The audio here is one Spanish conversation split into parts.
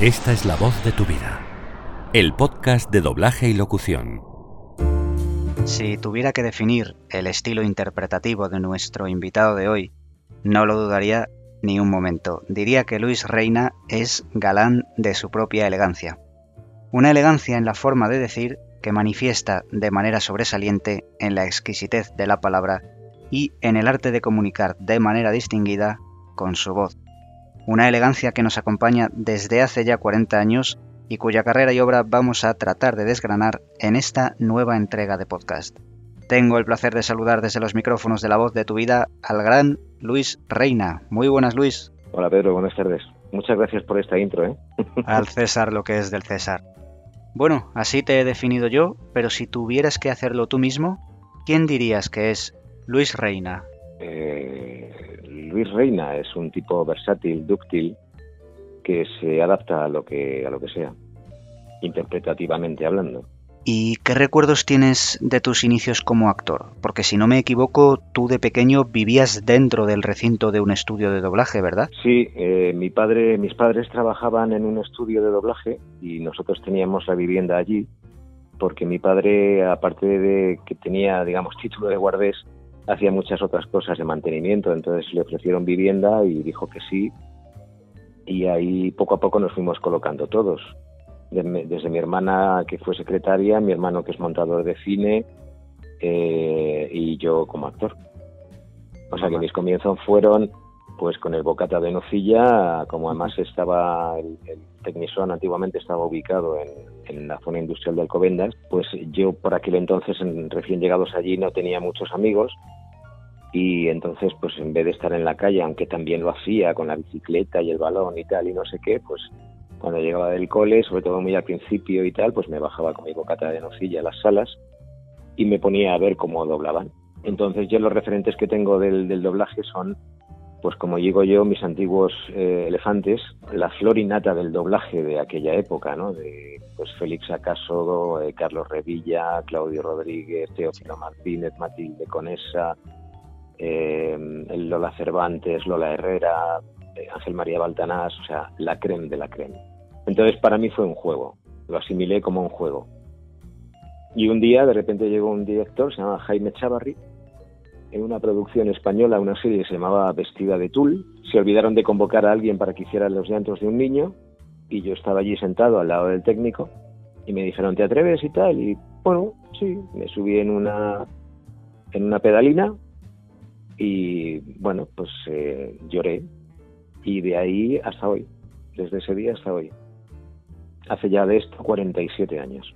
Esta es la voz de tu vida. El podcast de doblaje y locución. Si tuviera que definir el estilo interpretativo de nuestro invitado de hoy, no lo dudaría ni un momento. Diría que Luis Reina es galán de su propia elegancia. Una elegancia en la forma de decir que manifiesta de manera sobresaliente en la exquisitez de la palabra y en el arte de comunicar de manera distinguida con su voz. Una elegancia que nos acompaña desde hace ya 40 años y cuya carrera y obra vamos a tratar de desgranar en esta nueva entrega de podcast. Tengo el placer de saludar desde los micrófonos de la voz de tu vida al gran Luis Reina. Muy buenas, Luis. Hola, Pedro, buenas tardes. Muchas gracias por esta intro, ¿eh? al César lo que es del César. Bueno, así te he definido yo, pero si tuvieras que hacerlo tú mismo, ¿quién dirías que es Luis Reina? Luis Reina es un tipo versátil, dúctil, que se adapta a lo que, a lo que sea, interpretativamente hablando. ¿Y qué recuerdos tienes de tus inicios como actor? Porque si no me equivoco, tú de pequeño vivías dentro del recinto de un estudio de doblaje, ¿verdad? Sí, eh, mi padre, mis padres trabajaban en un estudio de doblaje y nosotros teníamos la vivienda allí, porque mi padre, aparte de que tenía, digamos, título de guardés, hacía muchas otras cosas de mantenimiento, entonces le ofrecieron vivienda y dijo que sí, y ahí poco a poco nos fuimos colocando todos. Desde mi hermana que fue secretaria, mi hermano que es montador de cine eh, y yo como actor. O sea que mis comienzos fueron pues con el bocata de nocilla, como además estaba el, el antiguamente estaba ubicado en, en, la zona industrial de Alcobendas, pues yo por aquel entonces, en, recién llegados allí, no tenía muchos amigos y entonces pues en vez de estar en la calle, aunque también lo hacía con la bicicleta y el balón y tal y no sé qué, pues cuando llegaba del cole, sobre todo muy al principio y tal, pues me bajaba con mi bocata de nocilla a las salas y me ponía a ver cómo doblaban. Entonces yo los referentes que tengo del, doblaje son, pues como digo yo, mis antiguos eh, elefantes, la flor innata del doblaje de aquella época, ¿no? De pues Félix Acaso, eh, Carlos Revilla, Claudio Rodríguez, Teófilo Martínez, Matilde Conesa, eh, Lola Cervantes, Lola Herrera, Ángel María Baltanás, o sea, la creme de la creme. Entonces para mí fue un juego, lo asimilé como un juego. Y un día de repente llegó un director, se llamaba Jaime Chavarri, en una producción española, una serie que se llamaba Vestida de Tul. Se olvidaron de convocar a alguien para que hiciera los llantos de un niño y yo estaba allí sentado al lado del técnico y me dijeron, ¿te atreves y tal? Y bueno, sí, me subí en una, en una pedalina y bueno, pues eh, lloré, y de ahí hasta hoy, desde ese día hasta hoy. Hace ya de esto 47 años.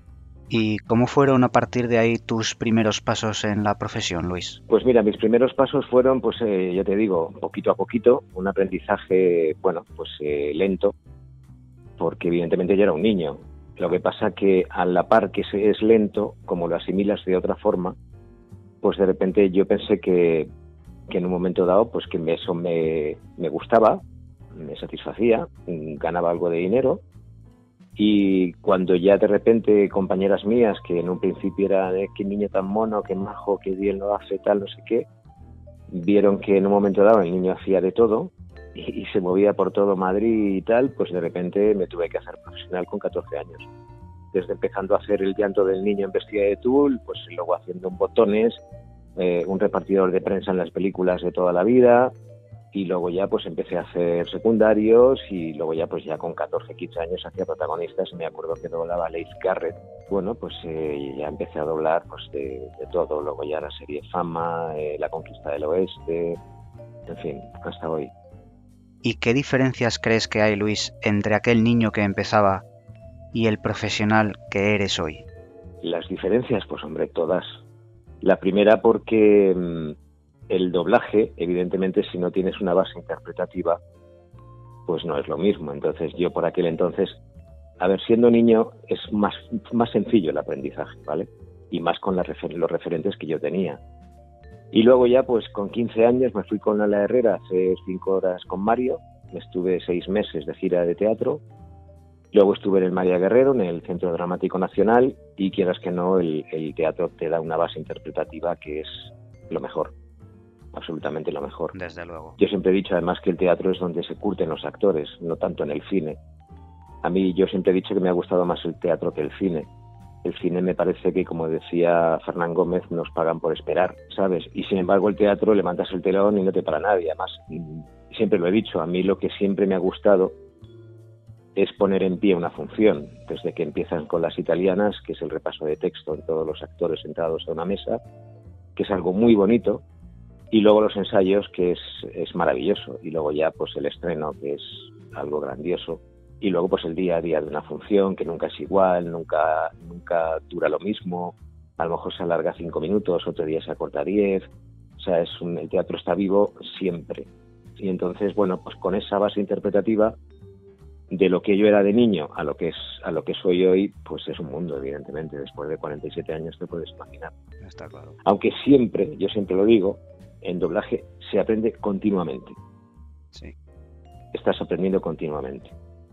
¿Y cómo fueron a partir de ahí tus primeros pasos en la profesión, Luis? Pues mira, mis primeros pasos fueron, pues eh, ya te digo, poquito a poquito, un aprendizaje, bueno, pues eh, lento, porque evidentemente yo era un niño. Lo que pasa que a la par que es lento, como lo asimilas de otra forma, pues de repente yo pensé que, que en un momento dado, pues que eso me gustaba, me satisfacía, ganaba algo de dinero y cuando ya de repente compañeras mías que en un principio eran de qué niño tan mono, qué majo, qué bien lo hace, tal, no sé qué, vieron que en un momento dado el niño hacía de todo y, se movía por todo Madrid y tal, pues de repente me tuve que hacer profesional con 14 años. Desde empezando a hacer el llanto del niño en vestida de tul, pues luego haciendo botones, eh, un repartidor de prensa en las películas de toda la vida, y luego ya pues empecé a hacer secundarios y luego ya pues ya con 14, 15 años hacía protagonistas y me acuerdo que doblaba Leif Garrett. Bueno, pues eh, ya empecé a doblar pues de, todo, luego ya la serie Fama, eh, La Conquista del Oeste, en fin, hasta hoy. ¿Y qué diferencias crees que hay, Luis, entre aquel niño que empezaba y el profesional que eres hoy? Las diferencias, pues hombre, todas. La primera porque mm, el doblaje, evidentemente, si no tienes una base interpretativa, pues no es lo mismo. Entonces, yo por aquel entonces, a ver, siendo niño es más, más sencillo el aprendizaje, ¿vale? Y más con los referentes que yo tenía. Y luego ya, pues con 15 años me fui con la Herrera a hacer cinco horas con Mario, estuve seis meses de gira de teatro, luego estuve en el María Guerrero, en el Centro Dramático Nacional, y quieras que no, el teatro te da una base interpretativa que es lo mejor absolutamente lo mejor. Desde luego. Yo siempre he dicho además que el teatro es donde se curten los actores, no tanto en el cine. A mí yo siempre he dicho que me ha gustado más el teatro que el cine. El cine me parece que, como decía Fernán Gómez, nos pagan por esperar, ¿sabes? Y sin embargo el teatro levantas el telón y no te para nadie. Además, siempre lo he dicho, a mí lo que siempre me ha gustado es poner en pie una función, desde que empiezan con las italianas, que es el repaso de texto en todos los actores sentados a una mesa, que es algo muy bonito, y luego los ensayos, que es, es maravilloso, y luego ya pues el estreno, que es algo grandioso, y luego pues el día a día de una función, que nunca es igual, nunca, nunca dura lo mismo, a lo mejor se alarga cinco minutos, otro día se acorta diez, o sea, es un, el teatro está vivo siempre. Y entonces, bueno, pues con esa base interpretativa de lo que yo era de niño a lo que es a lo que soy hoy, pues es un mundo, evidentemente. Después de 47 años te puedes imaginar. Está claro. Aunque siempre, yo siempre lo digo, en doblaje se aprende continuamente. Sí. Estás aprendiendo continuamente.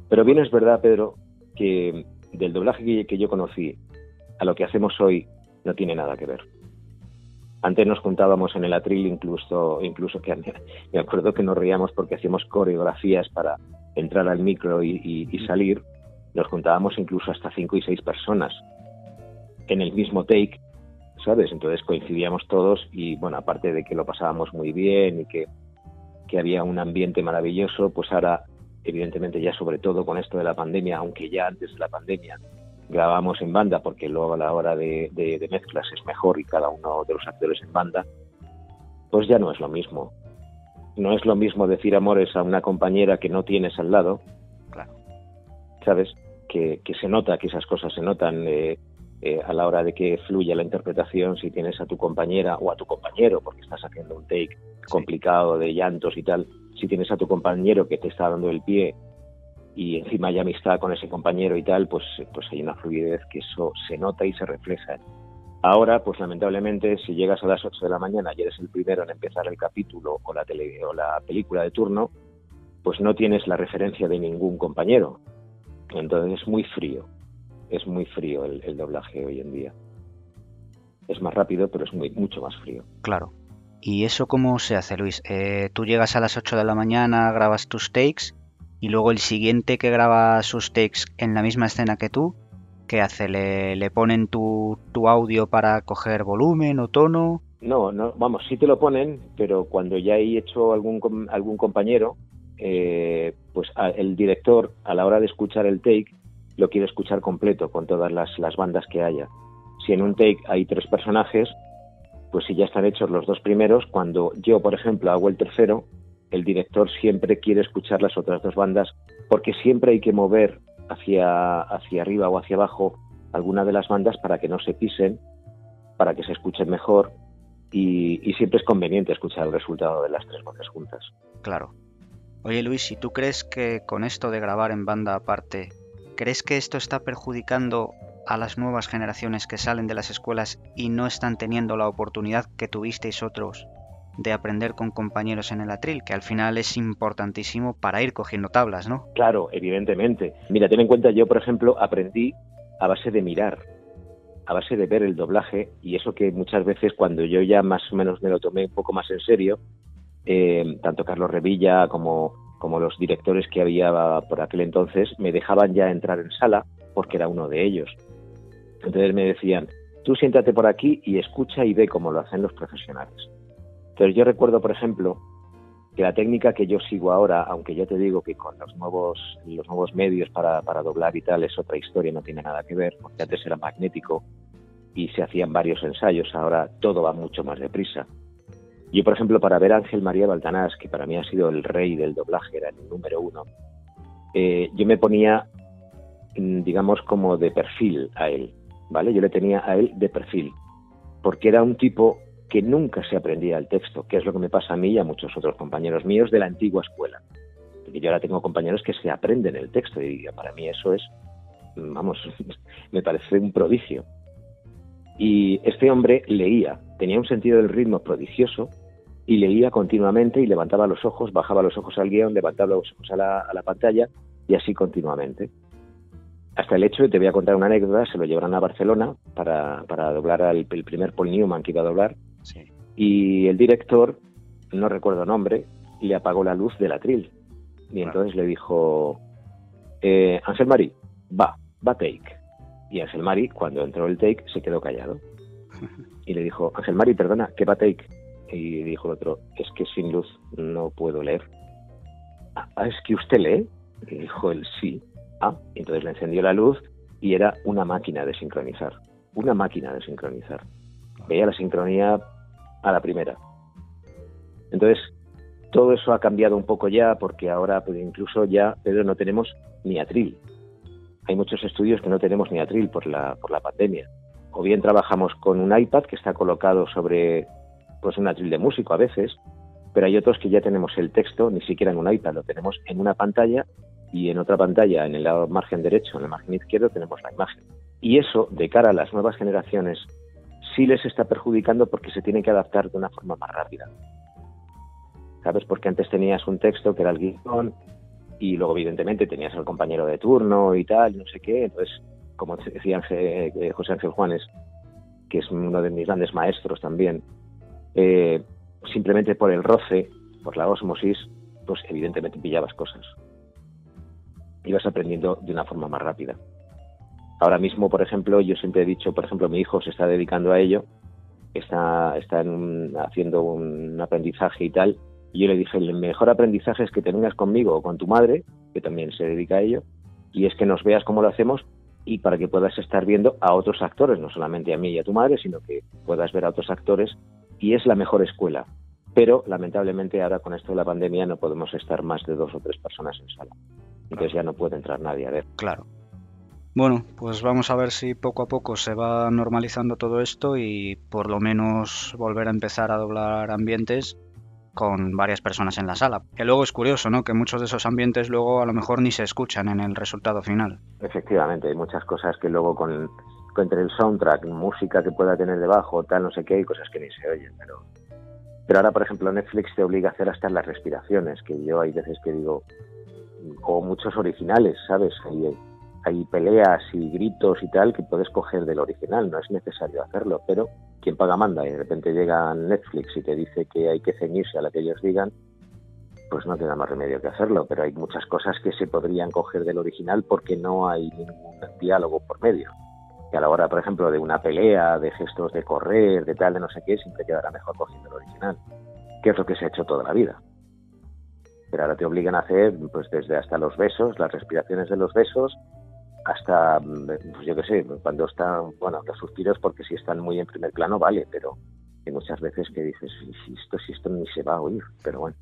Pero bien es verdad, Pedro, que del doblaje que, yo conocí a lo que hacemos hoy no tiene nada que ver. Antes nos juntábamos en el atril, incluso, incluso que me acuerdo que nos reíamos porque hacíamos coreografías para entrar al micro y, salir, nos juntábamos incluso hasta cinco y seis personas en el mismo take, ¿sabes? Entonces coincidíamos todos y, bueno, aparte de que lo pasábamos muy bien y que, que había un ambiente maravilloso, pues ahora, evidentemente ya sobre todo con esto de la pandemia, aunque ya antes de la pandemia grabamos en banda porque luego a la hora de, de mezclas es mejor y cada uno de los actores en banda, pues ya no es lo mismo no es lo mismo decir amores a una compañera que no tienes al lado. Claro. ¿Sabes? Que, se nota, que esas cosas se notan eh, eh, a la hora de que fluya la interpretación si tienes a tu compañera o a tu compañero, porque estás haciendo un take complicado de llantos y tal. Si tienes a tu compañero que te está dando el pie y encima hay amistad con ese compañero y tal, pues, pues hay una fluidez que eso se nota y se refleja Ahora, pues lamentablemente, si llegas a las 8 de la mañana y eres el primero en empezar el capítulo o la, tele, o la película de turno, pues no tienes la referencia de ningún compañero. Entonces es muy frío, es muy frío el, doblaje hoy en día. Es más rápido, pero es muy, mucho más frío. Claro. ¿Y eso cómo se hace, Luis? Eh, tú llegas a las 8 de la mañana, grabas tus takes y luego el siguiente que graba sus takes en la misma escena que tú, ¿Qué hace? ¿Le, le ponen tu, tu, audio para coger volumen o tono? No, no, vamos, sí te lo ponen, pero cuando ya he hecho algún, algún compañero, eh, pues el director a la hora de escuchar el take lo quiere escuchar completo con todas las, las bandas que haya. Si en un take hay tres personajes, pues si ya están hechos los dos primeros, cuando yo, por ejemplo, hago el tercero, el director siempre quiere escuchar las otras dos bandas porque siempre hay que mover hacia, hacia arriba o hacia abajo alguna de las bandas para que no se pisen, para que se escuchen mejor y, siempre es conveniente escuchar el resultado de las tres voces juntas. Claro. Oye Luis, si tú crees que con esto de grabar en banda aparte, ¿crees que esto está perjudicando a las nuevas generaciones que salen de las escuelas y no están teniendo la oportunidad que tuvisteis otros de aprender con compañeros en el atril, que al final es importantísimo para ir cogiendo tablas, ¿no? Claro, evidentemente. Mira, ten en cuenta, yo, por ejemplo, aprendí a base de mirar, a base de ver el doblaje, y eso que muchas veces cuando yo ya más o menos me lo tomé un poco más en serio, eh, tanto Carlos Revilla como, como los directores que había por aquel entonces me dejaban ya entrar en sala porque era uno de ellos. Entonces me decían, tú siéntate por aquí y escucha y ve cómo lo hacen los profesionales. Pero yo recuerdo, por ejemplo, que la técnica que yo sigo ahora, aunque ya te digo que con los nuevos, los nuevos medios para, para doblar y tal es otra historia, no tiene nada que ver, porque antes era magnético y se hacían varios ensayos, ahora todo va mucho más deprisa. Yo, por ejemplo, para ver a Ángel María Baltanás, que para mí ha sido el rey del doblaje, era el número uno, eh, yo me ponía, mm, digamos, como de perfil a él, ¿vale? Yo le tenía a él de perfil, porque era un tipo que nunca se aprendía el texto, que es lo que me pasa a mí y a muchos otros compañeros míos de la antigua escuela. Porque yo ahora tengo compañeros que se aprenden el texto y para mí eso es, vamos, me parece un prodigio. Y este hombre leía, tenía un sentido del ritmo prodigioso y leía continuamente y levantaba los ojos, bajaba los ojos al guion, levantaba los ojos a la, pantalla y así continuamente. Hasta el hecho te voy a contar una anécdota, se lo llevaron a Barcelona para, para doblar al el primer Paul Newman que iba a doblar y el director, no recuerdo nombre, le apagó la luz del atril. Y entonces le dijo, eh, Ángel Mari, va, va take. Y Ángel Mari, cuando entró el take, se quedó callado. Y le dijo, Ángel Mari, perdona, ¿qué va take? Y dijo el otro, es que sin luz no puedo leer. Ah, es que usted lee. Y dijo él, sí. Ah, entonces le encendió la luz y era una máquina de sincronizar. Una máquina de sincronizar. Veía la sincronía a la primera. Entonces, todo eso ha cambiado un poco ya porque ahora pues, incluso ya Pedro no tenemos ni atril. Hay muchos estudios que no tenemos ni atril por la, por la pandemia. O bien trabajamos con un iPad que está colocado sobre pues un atril de músico a veces, pero hay otros que ya tenemos el texto ni siquiera en un iPad, lo tenemos en una pantalla y en otra pantalla, en el lado margen derecho, en el margen izquierdo, tenemos la imagen. Y eso, de cara a las nuevas generaciones, sí les está perjudicando porque se tienen que adaptar de una forma más rápida. ¿sabes? Porque antes tenías un texto que era el guion y luego evidentemente tenías al compañero de turno y tal, no sé qué. Entonces, como decía eh, José Ángel Juanes, que es uno de mis grandes maestros también, eh, simplemente por el roce, por la osmosis, pues evidentemente pillabas cosas. Ibas aprendiendo de una forma más rápida. Ahora mismo, por ejemplo, yo siempre he dicho, por ejemplo, mi hijo se está dedicando a ello, está, está haciendo un aprendizaje y tal, y yo le dije, el mejor aprendizaje es que te vengas conmigo o con tu madre, que también se dedica a ello, y es que nos veas cómo lo hacemos y para que puedas estar viendo a otros actores, no solamente a mí y a tu madre, sino que puedas ver a otros actores y es la mejor escuela. Pero lamentablemente ahora con esto de la pandemia no podemos estar más de dos o tres personas en sala. Entonces ya no puede entrar nadie a ver. Claro. Bueno, pues vamos a ver si poco a poco se va normalizando todo esto y por lo menos volver a empezar a doblar ambientes con varias personas en la sala. Que luego es curioso, ¿no? Que muchos de esos ambientes luego a lo mejor ni se escuchan en el resultado final. Efectivamente, hay muchas cosas que luego con, entre el soundtrack, música que pueda tener debajo, tal, no sé qué, hay cosas que ni se oyen, pero... Pero ahora, por ejemplo, Netflix te obliga a hacer hasta las respiraciones, que yo hay veces que digo, o muchos originales, ¿sabes? Hay, hay peleas y gritos y tal que puedes coger del original, no es necesario hacerlo, pero quien paga manda y de repente llega Netflix y te dice que hay que ceñirse a lo que ellos digan, pues no queda más remedio que hacerlo, pero hay muchas cosas que se podrían coger del original porque no hay ningún diálogo por medio. Que a la hora, por ejemplo, de una pelea, de gestos de correr, de tal, de no sé qué, siempre quedará mejor cogiendo el original, que es lo que se ha hecho toda la vida. Pero ahora te obligan a hacer, pues desde hasta los besos, las respiraciones de los besos, hasta, pues yo qué sé, cuando están, bueno, los suspiros, porque si están muy en primer plano, vale, pero hay muchas veces que dices, si esto, si esto ni se va a oír, pero bueno,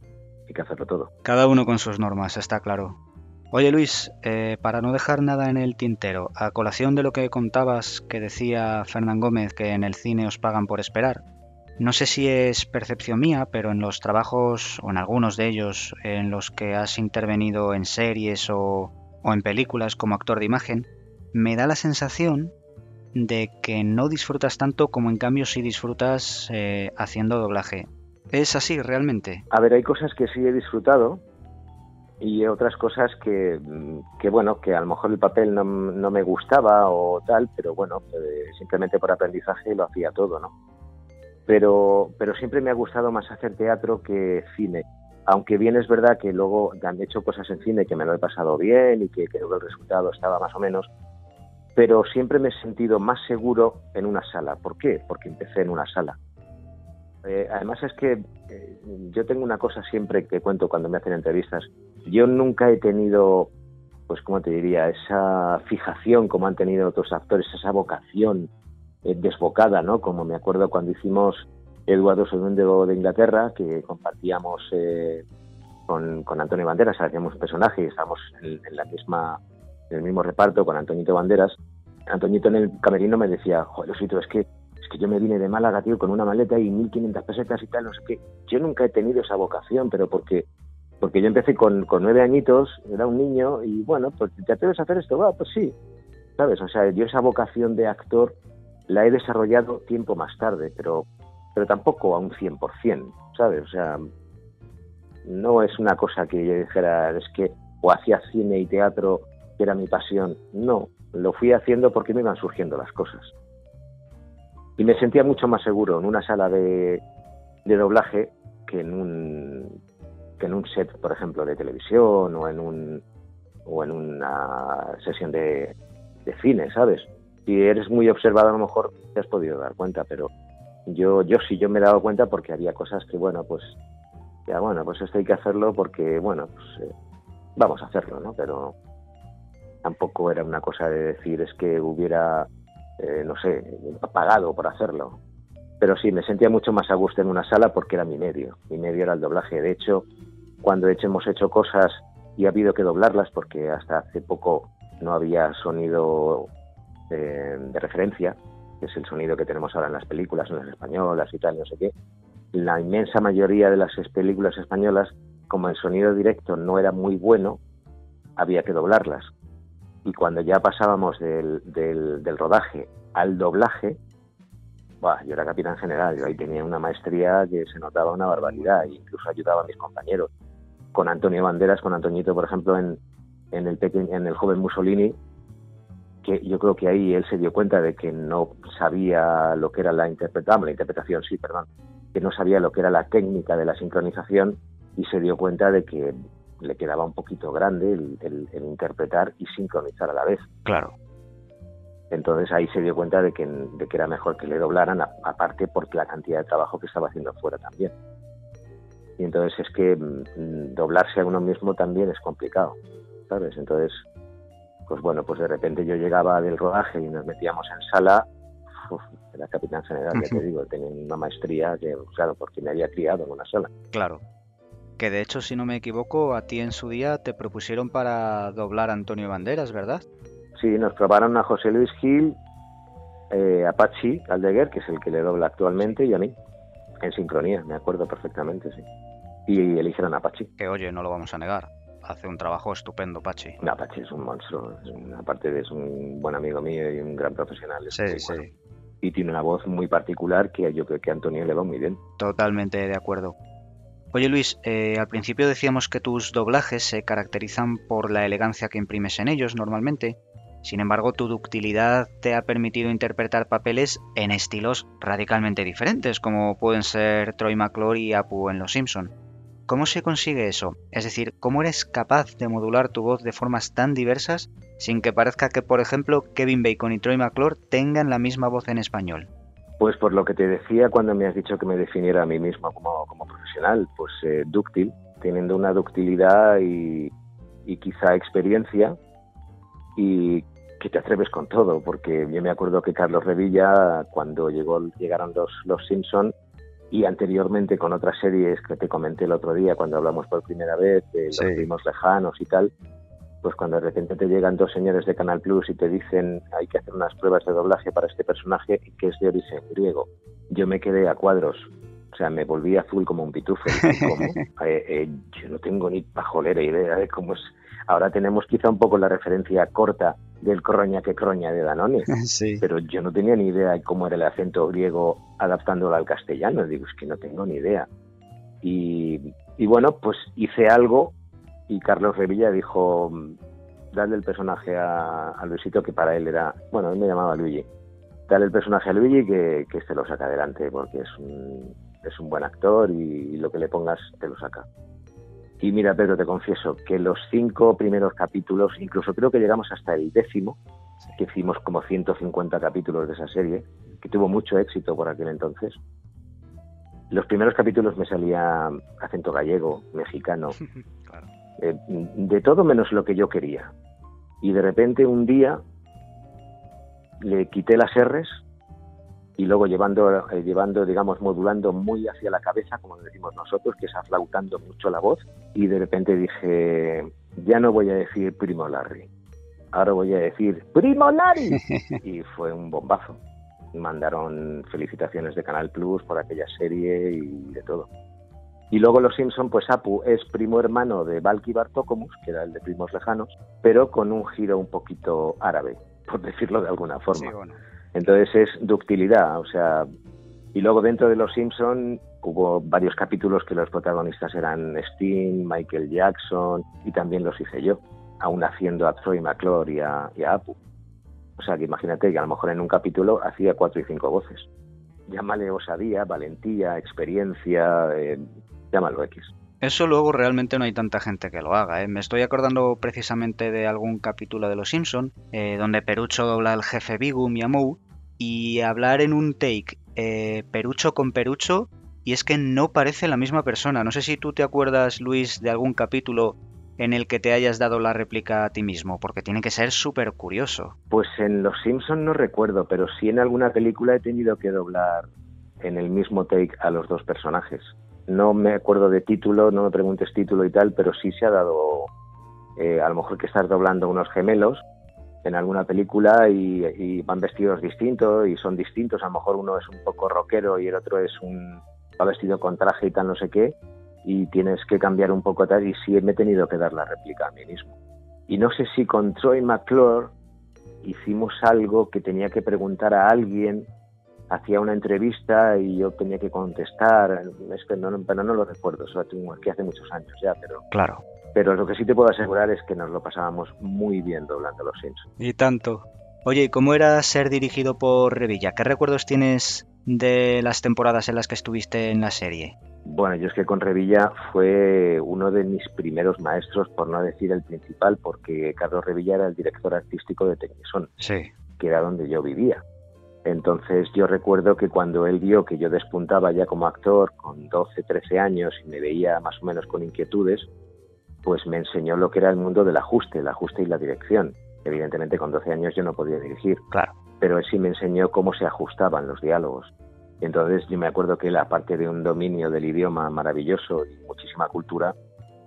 hay que hacerlo todo. Cada uno con sus normas, está claro. Oye Luis, eh, para no dejar nada en el tintero, a colación de lo que contabas que decía Fernán Gómez que en el cine os pagan por esperar, no sé si es percepción mía, pero en los trabajos, o en algunos de ellos, en los que has intervenido en series o, en películas como actor de imagen, me da la sensación de que no disfrutas tanto como en cambio si disfrutas eh, haciendo doblaje. ¿Es así realmente? A ver, hay cosas que sí he disfrutado y otras cosas que, bueno, que a lo mejor el papel no, no me gustaba o tal, pero bueno, eh, simplemente por aprendizaje lo hacía todo, ¿no? Pero, pero siempre me ha gustado más hacer teatro que cine aunque bien es verdad que luego han hecho cosas en cine que me lo he pasado bien y que que el resultado estaba más o menos, pero siempre me he sentido más seguro en una sala. ¿Por qué? Porque empecé en una sala. Eh, además es que eh, yo tengo una cosa siempre que cuento cuando me hacen entrevistas. Yo nunca he tenido, pues como te diría, esa fijación como han tenido otros actores, esa vocación eh, desbocada, ¿no? Como me acuerdo cuando hicimos Eduardo II de Inglaterra, que compartíamos eh, con, Antonio Banderas, hacíamos un personaje y estábamos en, la misma, en el mismo reparto con Antonito Banderas. Antoñito en el camerino me decía, joder, es que, es que yo me vine de Málaga, tío, con una maleta y 1.500 pesetas y tal, no sé qué. Yo nunca he tenido esa vocación, pero porque porque yo empecé con, con nueve añitos, era un niño, y bueno, pues ¿te atreves a hacer esto? Va, pues sí, ¿sabes? O sea, yo esa vocación de actor la he desarrollado tiempo más tarde, pero pero tampoco a un 100%, ¿sabes? O sea, no es una cosa que yo dijera, es que o hacía cine y teatro, que era mi pasión. No, lo fui haciendo porque me iban surgiendo las cosas. Y me sentía mucho más seguro en una sala de, doblaje que en un que en un set, por ejemplo, de televisión o en un o en una sesión de, cine, ¿sabes? Si eres muy observado a lo mejor te has podido dar cuenta, pero yo, yo sí, yo me he dado cuenta porque había cosas que, bueno, pues, ya bueno, pues esto hay que hacerlo porque, bueno, pues eh, vamos a hacerlo, ¿no? Pero tampoco era una cosa de decir es que hubiera, eh, no sé, pagado por hacerlo. Pero sí, me sentía mucho más a gusto en una sala porque era mi medio. Mi medio era el doblaje. De hecho, cuando hemos hecho cosas y ha habido que doblarlas porque hasta hace poco no había sonido eh, de referencia, que es el sonido que tenemos ahora en las películas, en las españolas y tal, no sé qué. La inmensa mayoría de las películas españolas, como el sonido directo no era muy bueno, había que doblarlas. Y cuando ya pasábamos del, del, rodaje al doblaje, yo era capitán general, yo ahí tenía una maestría que se notaba una barbaridad e incluso ayudaba a mis compañeros. Con Antonio Banderas, con Antoñito, por ejemplo, en, en, el, en el joven Mussolini, que yo creo que ahí él se dio cuenta de que no sabía lo que era la interpretación, la interpretación sí, perdón, que no sabía lo que era la técnica de la sincronización y se dio cuenta de que le quedaba un poquito grande el, interpretar y sincronizar a la vez. Claro. Entonces ahí se dio cuenta de que, de que era mejor que le doblaran, aparte porque la cantidad de trabajo que estaba haciendo fuera también. Y entonces es que mm, doblarse a uno mismo también es complicado, ¿sabes? Entonces, pues bueno, pues de repente yo llegaba del rodaje y nos metíamos en sala, era capitán general, ya te digo, tenía una maestría que, claro, porque me había criado en una sala. Claro. Que de hecho, si no me equivoco, a ti en su día te propusieron para doblar a Antonio Banderas, ¿verdad? Sí, nos probaron a José Luis Gil, eh, Apache Aldeguer, que es el que le dobla actualmente, y a mí, en sincronía, me acuerdo perfectamente, sí. Y eligieron a Apache. Que oye, no lo vamos a negar. Hace un trabajo estupendo, Pachi. No, Pachi es un monstruo. aparte de es un buen amigo mío y un gran profesional. Sí, sí. Y tiene una voz muy particular que yo creo que a Antonio le va muy bien. Totalmente de acuerdo. Oye Luis, eh, al principio decíamos que tus doblajes se caracterizan por la elegancia que imprimes en ellos normalmente. Sin embargo, tu ductilidad te ha permitido interpretar papeles en estilos radicalmente diferentes, como pueden ser Troy McClure y Apu en Los Simpson. ¿Cómo se consigue eso? Es decir, ¿cómo eres capaz de modular tu voz de formas tan diversas sin que parezca que, por ejemplo, Kevin Bacon y Troy McClure tengan la misma voz en español? Pues por lo que te decía cuando me has dicho que me definiera a mí mismo como, profesional, pues eh, dúctil, teniendo una ductilidad y, quizá experiencia y que te atreves con todo, porque yo me acuerdo que Carlos Revilla, cuando llegó, llegaron los, los Simpson y anteriormente con otras series que te comenté el otro día cuando hablamos por primera vez de los primos lejanos y tal, pues cuando de repente te llegan dos señores de Canal Plus y te dicen hay que hacer unas pruebas de doblaje para este personaje que es de origen griego, yo me quedé a cuadros. O sea, me volví azul como un pitufo. Eh, eh, yo no tengo ni pajolera idea de cómo es. Ahora tenemos quizá un poco la referencia corta del croña que croña de Danone, pero yo no tenía ni idea de cómo era el acento griego adaptándolo al castellano. Digo, es que no tengo ni idea. Y, y bueno, pues hice algo y Carlos Revilla dijo, dale el personaje a, Luisito, que para él era, bueno, él me llamaba Luigi, dale el personaje a Luigi que, que este lo saca adelante, porque es un, es un buen actor y, lo que le pongas te lo saca. Y mira, Pedro, te confieso que los cinco primeros capítulos, incluso creo que llegamos hasta el décimo, que hicimos como 150 capítulos de esa serie, que tuvo mucho éxito por aquel entonces. Los primeros capítulos me salía acento gallego, mexicano, Eh, de todo menos lo que yo quería. Y de repente un día le quité las R's y luego llevando, eh, llevando, digamos, modulando muy hacia la cabeza, como decimos nosotros, que es aflautando mucho la voz, y de repente dije, ya no voy a decir Primo Larry, ahora voy a decir Primo Larry. y fue un bombazo. Mandaron felicitaciones de Canal Plus por aquella serie y de todo. Y luego Los Simpson, pues Apu es primo hermano de Valky Bartokomus, que era el de Primos Lejanos, pero con un giro un poquito árabe, por decirlo de alguna forma. Entonces es ductilidad, o sea... Y luego dentro de Los Simpson hubo varios capítulos que los protagonistas eran Sting, Michael Jackson, y también los hice yo, aún haciendo a Troy McClure y a, Apu. O sea que imagínate que a lo mejor en un capítulo hacía cuatro y cinco voces llámale osadía, valentía, experiencia, eh, llámalo X. Eso luego realmente no hay tanta gente que lo haga. ¿eh? Me estoy acordando precisamente de algún capítulo de Los Simpson eh, donde Perucho dobla al jefe Bigum y a y hablar en un take eh, Perucho con Perucho y es que no parece la misma persona. No sé si tú te acuerdas, Luis, de algún capítulo en el que te hayas dado la réplica a ti mismo, porque tiene que ser súper curioso. Pues en Los Simpson no recuerdo, pero sí en alguna película he tenido que doblar en el mismo take a los dos personajes. No me acuerdo de título, no me preguntes título y tal, pero sí se ha dado, eh, a lo mejor que estás doblando unos gemelos en alguna película y, van vestidos distintos y son distintos. A lo mejor uno es un poco rockero y el otro es un va vestido con traje y tal no sé qué y tienes que cambiar un poco tal y sí me he tenido que dar la réplica a mí mismo. Y no sé si con Troy McClure hicimos algo que tenía que preguntar a alguien hacía una entrevista y yo tenía que contestar, es que no, pero no lo recuerdo, eso que hace muchos años ya, pero claro. Pero lo que sí te puedo asegurar es que nos lo pasábamos muy bien doblando los Sims. Y tanto. Oye, ¿cómo era ser dirigido por Revilla? ¿Qué recuerdos tienes de las temporadas en las que estuviste en la serie? Bueno, yo es que con Revilla fue uno de mis primeros maestros, por no decir el principal, porque Carlos Revilla era el director artístico de Tecnisón, sí. que era donde yo vivía. Entonces yo recuerdo que cuando él vio que yo despuntaba ya como actor con 12, 13 años y me veía más o menos con inquietudes, pues me enseñó lo que era el mundo del ajuste, el ajuste y la dirección. Evidentemente con 12 años yo no podía dirigir, claro. Pero él sí me enseñó cómo se ajustaban los diálogos. entonces yo me acuerdo que él, aparte de un dominio del idioma maravilloso y muchísima cultura,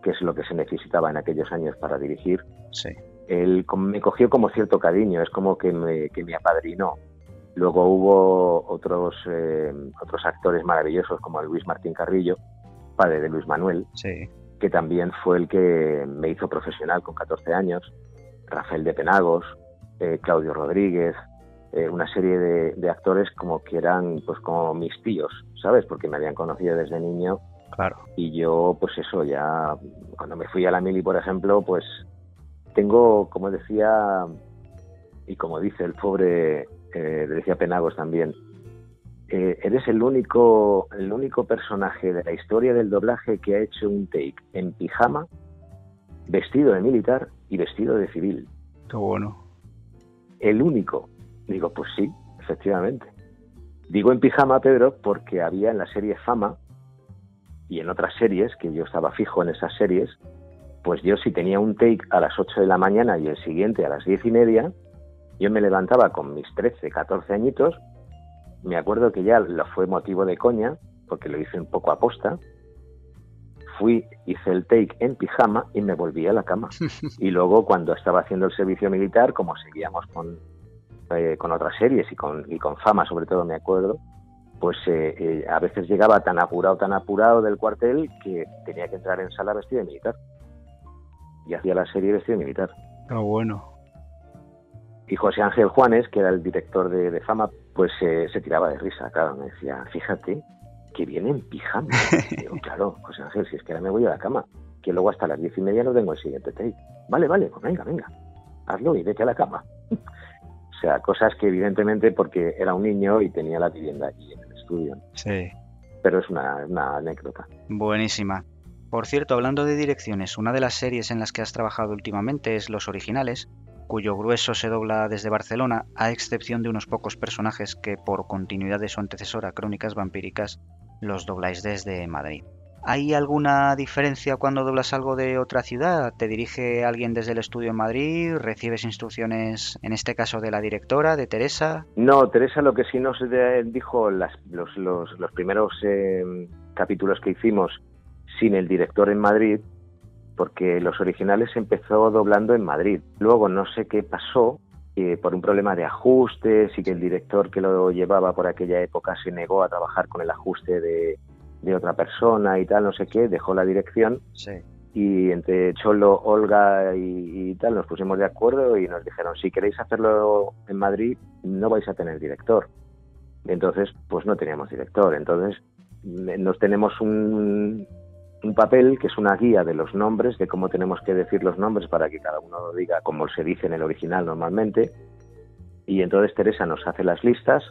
que es lo que se necesitaba en aquellos años para dirigir, sí. él me cogió como cierto cariño, es como que me, que me apadrinó Luego hubo otros, eh, otros actores maravillosos como Luis Martín Carrillo, padre de Luis Manuel, que también fue el que me hizo profesional con 14 años, Rafael de Penagos, eh, Claudio Rodríguez, eh, una serie de, actores como que eran pues como mis tíos, ¿sabes? Porque me habían conocido desde niño. Claro. Y yo, pues eso, ya cuando me fui a la mili, por ejemplo, pues tengo, como decía, y como dice el pobre eh, decía Penagos también, eh, eres el único, el único personaje de la historia del doblaje que ha hecho un take en pijama, vestido de militar y vestido de civil. Qué bueno. El único. Digo, pues sí, efectivamente. Digo en pijama, Pedro, porque había en la serie Fama y en otras series, que yo estaba fijo en esas series, pues yo si tenía un take a las 8 de la mañana y el siguiente a las diez y media, yo me levantaba con mis 13, 14 añitos, me acuerdo que ya lo fue motivo de coña, porque lo hice un poco aposta, fui, hice el take en pijama y me volví a la cama. Y luego cuando estaba haciendo el servicio militar, como seguíamos con, eh, con otras series y con, y con fama sobre todo me acuerdo, pues eh, eh, a veces llegaba tan apurado, tan apurado del cuartel que tenía que entrar en sala vestido de militar. Y hacía la serie vestido de militar. Ah, bueno. Y José Ángel Juanes, que era el director de, Fama, pues eh, se tiraba de risa, claro, me decía, fíjate que viene en pijama. digo, claro, José Ángel, si es que ahora me voy a la cama, que luego hasta las diez y media no tengo el siguiente take. Vale, vale, pues venga, venga, hazlo y vete a la cama. O sea, cosas que evidentemente porque era un niño y tenía la vivienda allí en el estudio. Sí. Pero es una, una anécdota. Buenísima. Por cierto, hablando de direcciones, una de las series en las que has trabajado últimamente es Los Originales, cuyo grueso se dobla desde Barcelona, a excepción de unos pocos personajes que, por continuidad de su antecesora Crónicas Vampíricas, los dobláis desde Madrid. ¿Hay alguna diferencia cuando doblas algo de otra ciudad? ¿Te dirige alguien desde el estudio en Madrid? ¿Recibes instrucciones, en este caso, de la directora, de Teresa? No, Teresa lo que sí nos dijo los, primeros eh, capítulos que hicimos sin el director en Madrid porque los originales empezó doblando en Madrid. Luego no sé qué pasó, por un problema de ajustes y que el director que lo llevaba por aquella época se negó a trabajar con el ajuste de, otra persona y tal, no sé qué, dejó la dirección. Y entre Cholo, Olga y, tal nos pusimos de acuerdo y nos dijeron, si queréis hacerlo en Madrid, no vais a tener director. Entonces, pues no teníamos director. Entonces, nos tenemos un, un papel que es una guía de los nombres, de cómo tenemos que decir los nombres para que cada uno lo diga como se dice en el original normalmente. Y entonces Teresa nos hace las listas.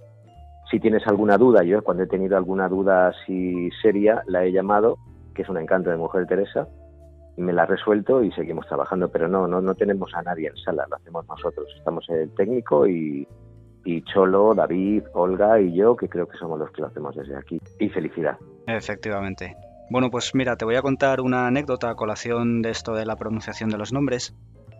Si tienes alguna duda, yo cuando he tenido alguna duda así seria, la he llamado, que es un encanto de mujer Teresa, me la ha resuelto y seguimos trabajando, pero no, no, no tenemos a nadie en sala, lo hacemos nosotros. Estamos el técnico y, y Cholo, David, Olga y yo, que creo que somos los que lo hacemos desde aquí. Y felicidad. Efectivamente. Bueno, pues mira, te voy a contar una anécdota a colación de esto de la pronunciación de los nombres.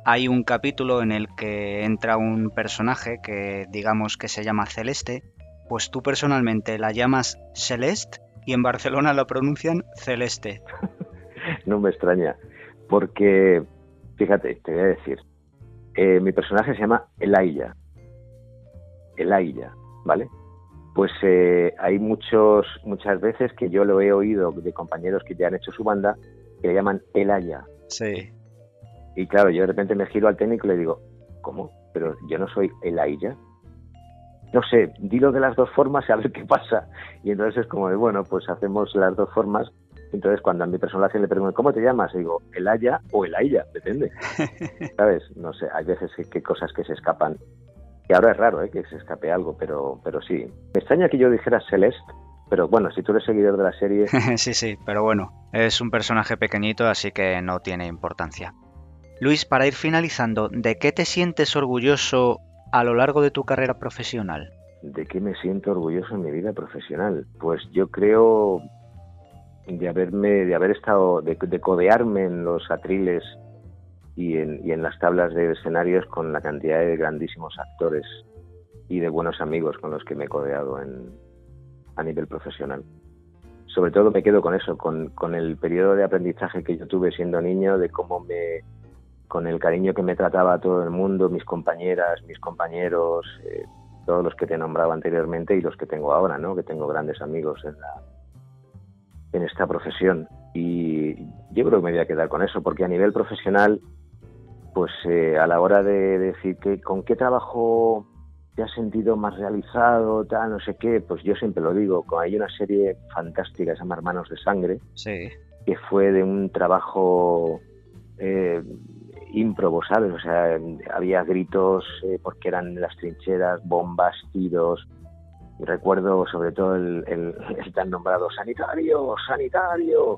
Hay un capítulo en el que entra un personaje que digamos que se llama Celeste, pues tú personalmente la llamas Celeste y en Barcelona la pronuncian Celeste. no me extraña, porque, fíjate, te voy a decir, eh, mi personaje se llama Elaya. Elaya, ¿vale? Pues eh, hay muchos, muchas veces que yo lo he oído de compañeros que ya han hecho su banda que le llaman Elaya. Sí. Y claro, yo de repente me giro al técnico y le digo, ¿cómo? Pero yo no soy Elaya. No sé, dilo de las dos formas y a ver qué pasa. Y entonces es como de, bueno, pues hacemos las dos formas entonces, cuando a mi personaje le pregunto, ¿cómo te llamas? Y digo, el Aya o el Ailla, depende. ¿Sabes? No sé, hay veces que, que, cosas que se escapan. Y ahora es raro ¿eh? que se escape algo, pero, pero sí. Me extraña que yo dijera Celeste, pero bueno, si tú eres seguidor de la serie. sí, sí, pero bueno, es un personaje pequeñito, así que no tiene importancia. Luis, para ir finalizando, ¿de qué te sientes orgulloso a lo largo de tu carrera profesional? ¿De qué me siento orgulloso en mi vida profesional? Pues yo creo de haberme, de haber estado, de, codearme en los atriles y en, y en las tablas de escenarios con la cantidad de grandísimos actores y de buenos amigos con los que me he codeado en, a nivel profesional. Sobre todo me quedo con eso, con, con el periodo de aprendizaje que yo tuve siendo niño, de cómo me, con el cariño que me trataba todo el mundo, mis compañeras, mis compañeros, eh, todos los que te nombraba anteriormente y los que tengo ahora, ¿no? Que tengo grandes amigos en la, en esta profesión. Y yo creo que me voy a quedar con eso, porque a nivel profesional, pues eh, a la hora de decir que con qué trabajo te has sentido más realizado, tal, no sé qué, pues yo siempre lo digo, hay una serie fantástica, se llama Hermanos de Sangre, sí. que fue de un trabajo eh, ímprobo, ¿sabes? O sea, había gritos eh, porque eran las trincheras, bombas, tiros, recuerdo sobre todo el, tan nombrado sanitario, sanitario,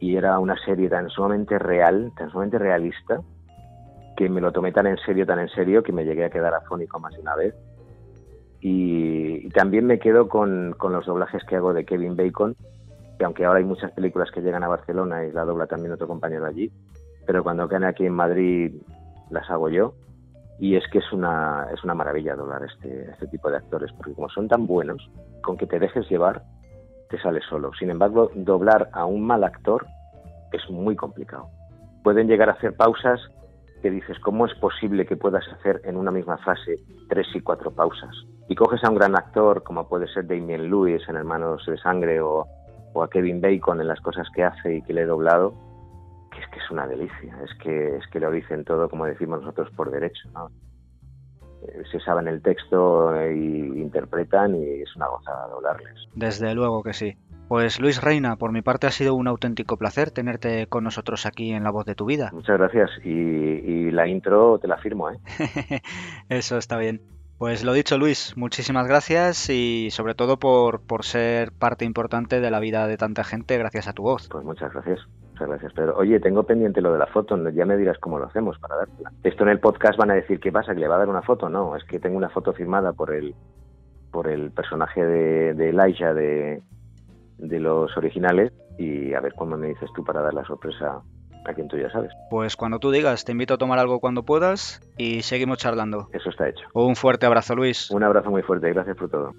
y era una serie tan sumamente real, tan sumamente realista, que me lo tomé tan en serio, tan en serio, que me llegué a quedar afónico más de una vez. Y, también me quedo con, los doblajes que hago de Kevin Bacon, que aunque ahora hay muchas películas que llegan a Barcelona y la dobla también otro compañero allí, pero cuando quedan aquí en Madrid las hago yo y es que es una, es una maravilla doblar este, este tipo de actores, porque como son tan buenos, con que te dejes llevar, te sale solo. Sin embargo, doblar a un mal actor es muy complicado. Pueden llegar a hacer pausas que dices, ¿cómo es posible que puedas hacer en una misma frase tres y cuatro pausas? Y coges a un gran actor, como puede ser Damien Lewis en Hermanos de Sangre o, o a Kevin Bacon en las cosas que hace y que le he doblado, es que es una delicia, es que, es que lo dicen todo, como decimos nosotros, por derecho, ¿no? Eh, se saben el texto e interpretan y es una gozada doblarles. Desde luego que sí. Pues Luis Reina, por mi parte ha sido un auténtico placer tenerte con nosotros aquí en La Voz de tu Vida. Muchas gracias y, y la intro te la firmo, ¿eh? Eso está bien. Pues lo dicho Luis, muchísimas gracias y sobre todo por, por ser parte importante de la vida de tanta gente gracias a tu voz. Pues muchas gracias. Muchas gracias, Pedro. Oye, tengo pendiente lo de la foto, ya me dirás cómo lo hacemos para dártela. Esto en el podcast van a decir, ¿qué pasa? ¿Que le va a dar una foto? No, es que tengo una foto firmada por el, por el personaje de, de Elijah de, de los originales y a ver cuándo me dices tú para dar la sorpresa a quien tú ya sabes. Pues cuando tú digas, te invito a tomar algo cuando puedas y seguimos charlando. Eso está hecho. Un fuerte abrazo, Luis. Un abrazo muy fuerte, gracias por todo.